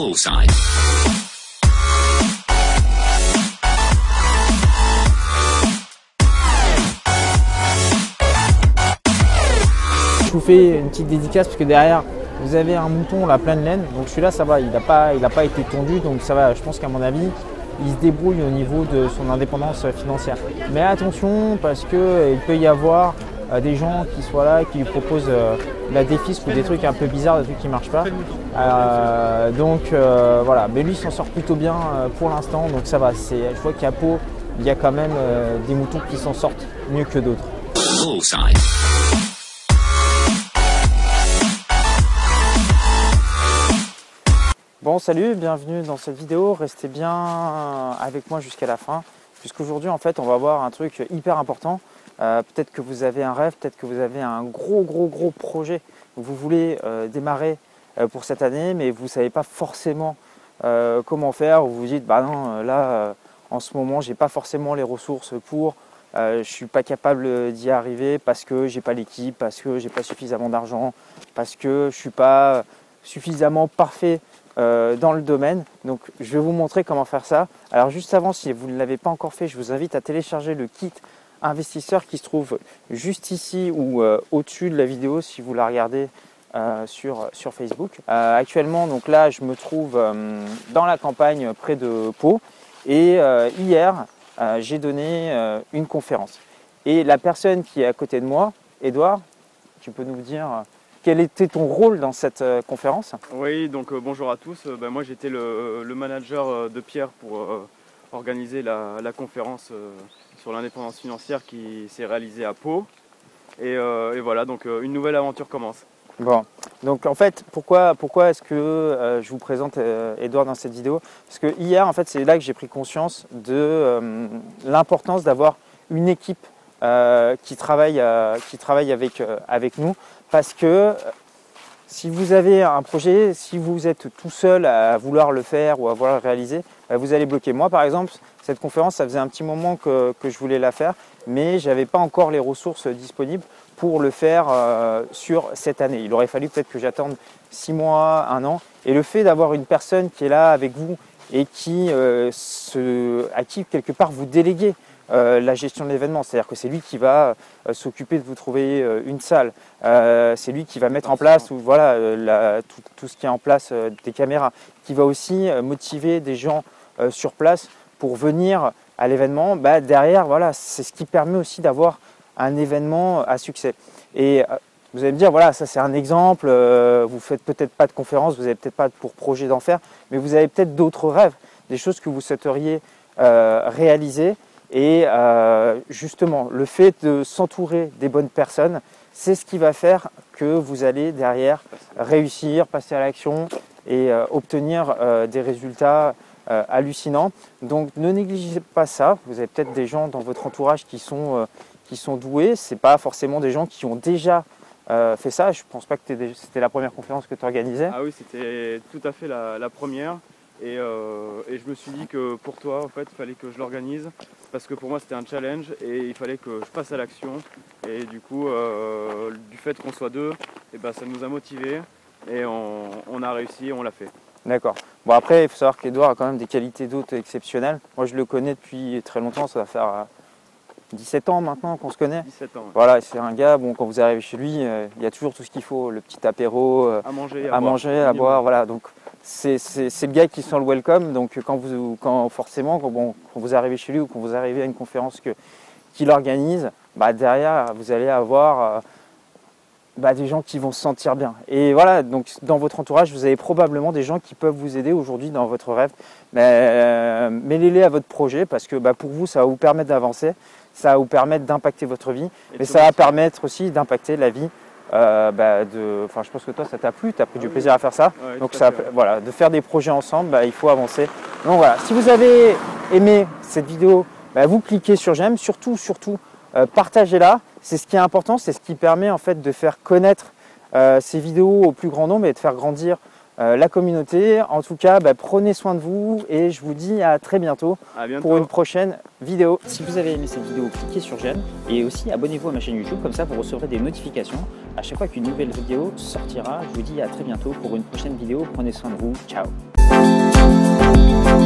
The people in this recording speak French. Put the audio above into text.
Je vous fais une petite dédicace parce que derrière vous avez un mouton la pleine laine. Donc celui-là ça va, il n'a pas, il pas été tondu donc ça va. Je pense qu'à mon avis il se débrouille au niveau de son indépendance financière. Mais attention parce qu'il peut y avoir euh, des gens qui soient là, qui lui proposent euh, la défisque ou des trucs un peu bizarres, des trucs qui ne marchent pas. Euh, donc euh, voilà, mais lui s'en sort plutôt bien euh, pour l'instant, donc ça va. C'est- Je vois qu'à Pau, il y a quand même euh, des moutons qui s'en sortent mieux que d'autres. Bon salut, bienvenue dans cette vidéo. Restez bien avec moi jusqu'à la fin, puisqu'aujourd'hui en fait on va voir un truc hyper important. Euh, peut-être que vous avez un rêve, peut-être que vous avez un gros gros gros projet que vous voulez euh, démarrer euh, pour cette année, mais vous ne savez pas forcément comment faire, ou vous vous dites bah non là en ce moment j'ai pas forcément les ressources pour, je suis pas capable d'y arriver parce que j'ai pas l'équipe, parce que j'ai pas suffisamment d'argent, parce que je suis pas suffisamment parfait euh, dans le domaine. Donc je vais vous montrer comment faire ça. Alors juste avant, si vous ne l'avez pas encore fait, je vous invite à télécharger le kit investisseur qui se trouve juste ici ou euh, au-dessus de la vidéo si vous la regardez euh, sur, sur Facebook. Actuellement, donc là, je me trouve dans la campagne près de Pau et hier, j'ai donné une conférence. Et la personne qui est à côté de moi, Edouard, tu peux nous dire quel était ton rôle dans cette euh, conférence? Oui, donc euh, bonjour à tous. Euh, ben, moi j'étais le, le manager de Pierre pour organiser la, la conférence sur l'indépendance financière qui s'est réalisée à Pau. Et, et voilà, donc une nouvelle aventure commence. Bon, donc en fait, pourquoi, pourquoi est-ce que euh, je vous présente euh, Edouard dans cette vidéo? Parce que hier, en fait, c'est là que j'ai pris conscience de euh, l'importance d'avoir une équipe qui travaille, euh, qui travaille avec, euh, avec nous. Parce que euh, si vous avez un projet, si vous êtes tout seul à vouloir le faire ou à vouloir le réaliser, bah, vous allez bloquer. Moi, par exemple, cette conférence, ça faisait un petit moment que, que je voulais la faire, mais je n'avais pas encore les ressources disponibles pour le faire euh, sur cette année. Il aurait fallu peut-être que j'attende six mois, un an. Et le fait d'avoir une personne qui est là avec vous et qui, euh, se, à qui quelque part vous déléguez euh, la gestion de l'événement, c'est-à-dire que c'est lui qui va euh, s'occuper de vous trouver euh, une salle, c'est lui qui va mettre en place ou, voilà, la- tout, tout ce qui est en place des caméras, qui va aussi motiver des gens sur place pour venir à l'événement. Bah, derrière, voilà, c'est ce qui permet aussi d'avoir un événement à succès. Et vous allez me dire, voilà, ça c'est un exemple, vous faites peut-être pas de conférence, vous n'avez peut-être pas pour projet d'en faire, mais vous avez peut-être d'autres rêves, des choses que vous souhaiteriez réaliser. Et euh, justement, le fait de s'entourer des bonnes personnes, c'est ce qui va faire que vous allez derrière réussir, passer à l'action et euh, obtenir euh, des résultats hallucinants. Donc ne négligez pas ça. Vous avez peut-être des gens dans votre entourage qui sont, qui sont doués. Ce pas forcément des gens qui ont déjà fait ça. Je ne pense pas que c'était la première conférence que tu organisais. Ah oui, c'était tout à fait la première. Et, euh, et je me suis dit que pour toi, en fait, il fallait que je l'organise parce que pour moi, c'était un challenge et il fallait que je passe à l'action. Et du coup, euh, du fait qu'on soit deux, et ben, ça nous a motivés et on, on a réussi, on l'a fait. D'accord. Bon après, il faut savoir qu'Edouard a quand même des qualités d'hôte exceptionnelles. Moi, je le connais depuis très longtemps. Ça va faire euh, 17 ans maintenant qu'on se connaît. 17 ans. Voilà, c'est un gars, bon, quand vous arrivez chez lui, euh, il y a toujours tout ce qu'il faut, le petit apéro, euh, À manger, à, boire. manger, à boire, voilà. Donc c'est le gars qui sent le welcome. Donc quand vous, quand forcément, quand, bon, quand vous arrivez chez lui ou quand vous arrivez à une conférence que qu'il organise, bah derrière vous allez avoir euh, bah, des gens qui vont se sentir bien. Et voilà, donc dans votre entourage, vous avez probablement des gens qui peuvent vous aider aujourd'hui dans votre rêve. Mais euh, mêlez-les à votre projet parce que bah, pour vous, ça va vous permettre d'avancer, ça va vous permettre d'impacter votre vie, Et mais ça va permettre aussi d'impacter la vie. euh, bah, de, enfin, je pense que toi, ça t'a plu, tu as pris Ah du oui. plaisir à faire ça. Ouais, Donc tout à ça, fait, ouais. voilà, de faire des projets ensemble, il faut avancer. Donc voilà, si vous avez aimé cette vidéo, vous cliquez sur j'aime, surtout, surtout, euh, partagez-la. C'est ce qui est important, c'est ce qui permet en fait de faire connaître euh, ces vidéos au plus grand nombre et de faire grandir euh, la communauté. En tout cas, bah, prenez soin de vous et je vous dis à très bientôt À bientôt. pour une prochaine vidéo. Si vous avez aimé cette vidéo, cliquez sur j'aime et aussi abonnez-vous à ma chaîne YouTube, comme ça vous recevrez des notifications à chaque fois qu'une nouvelle vidéo sortira. Je vous dis à très bientôt pour une prochaine vidéo. Prenez soin de vous. Ciao Thank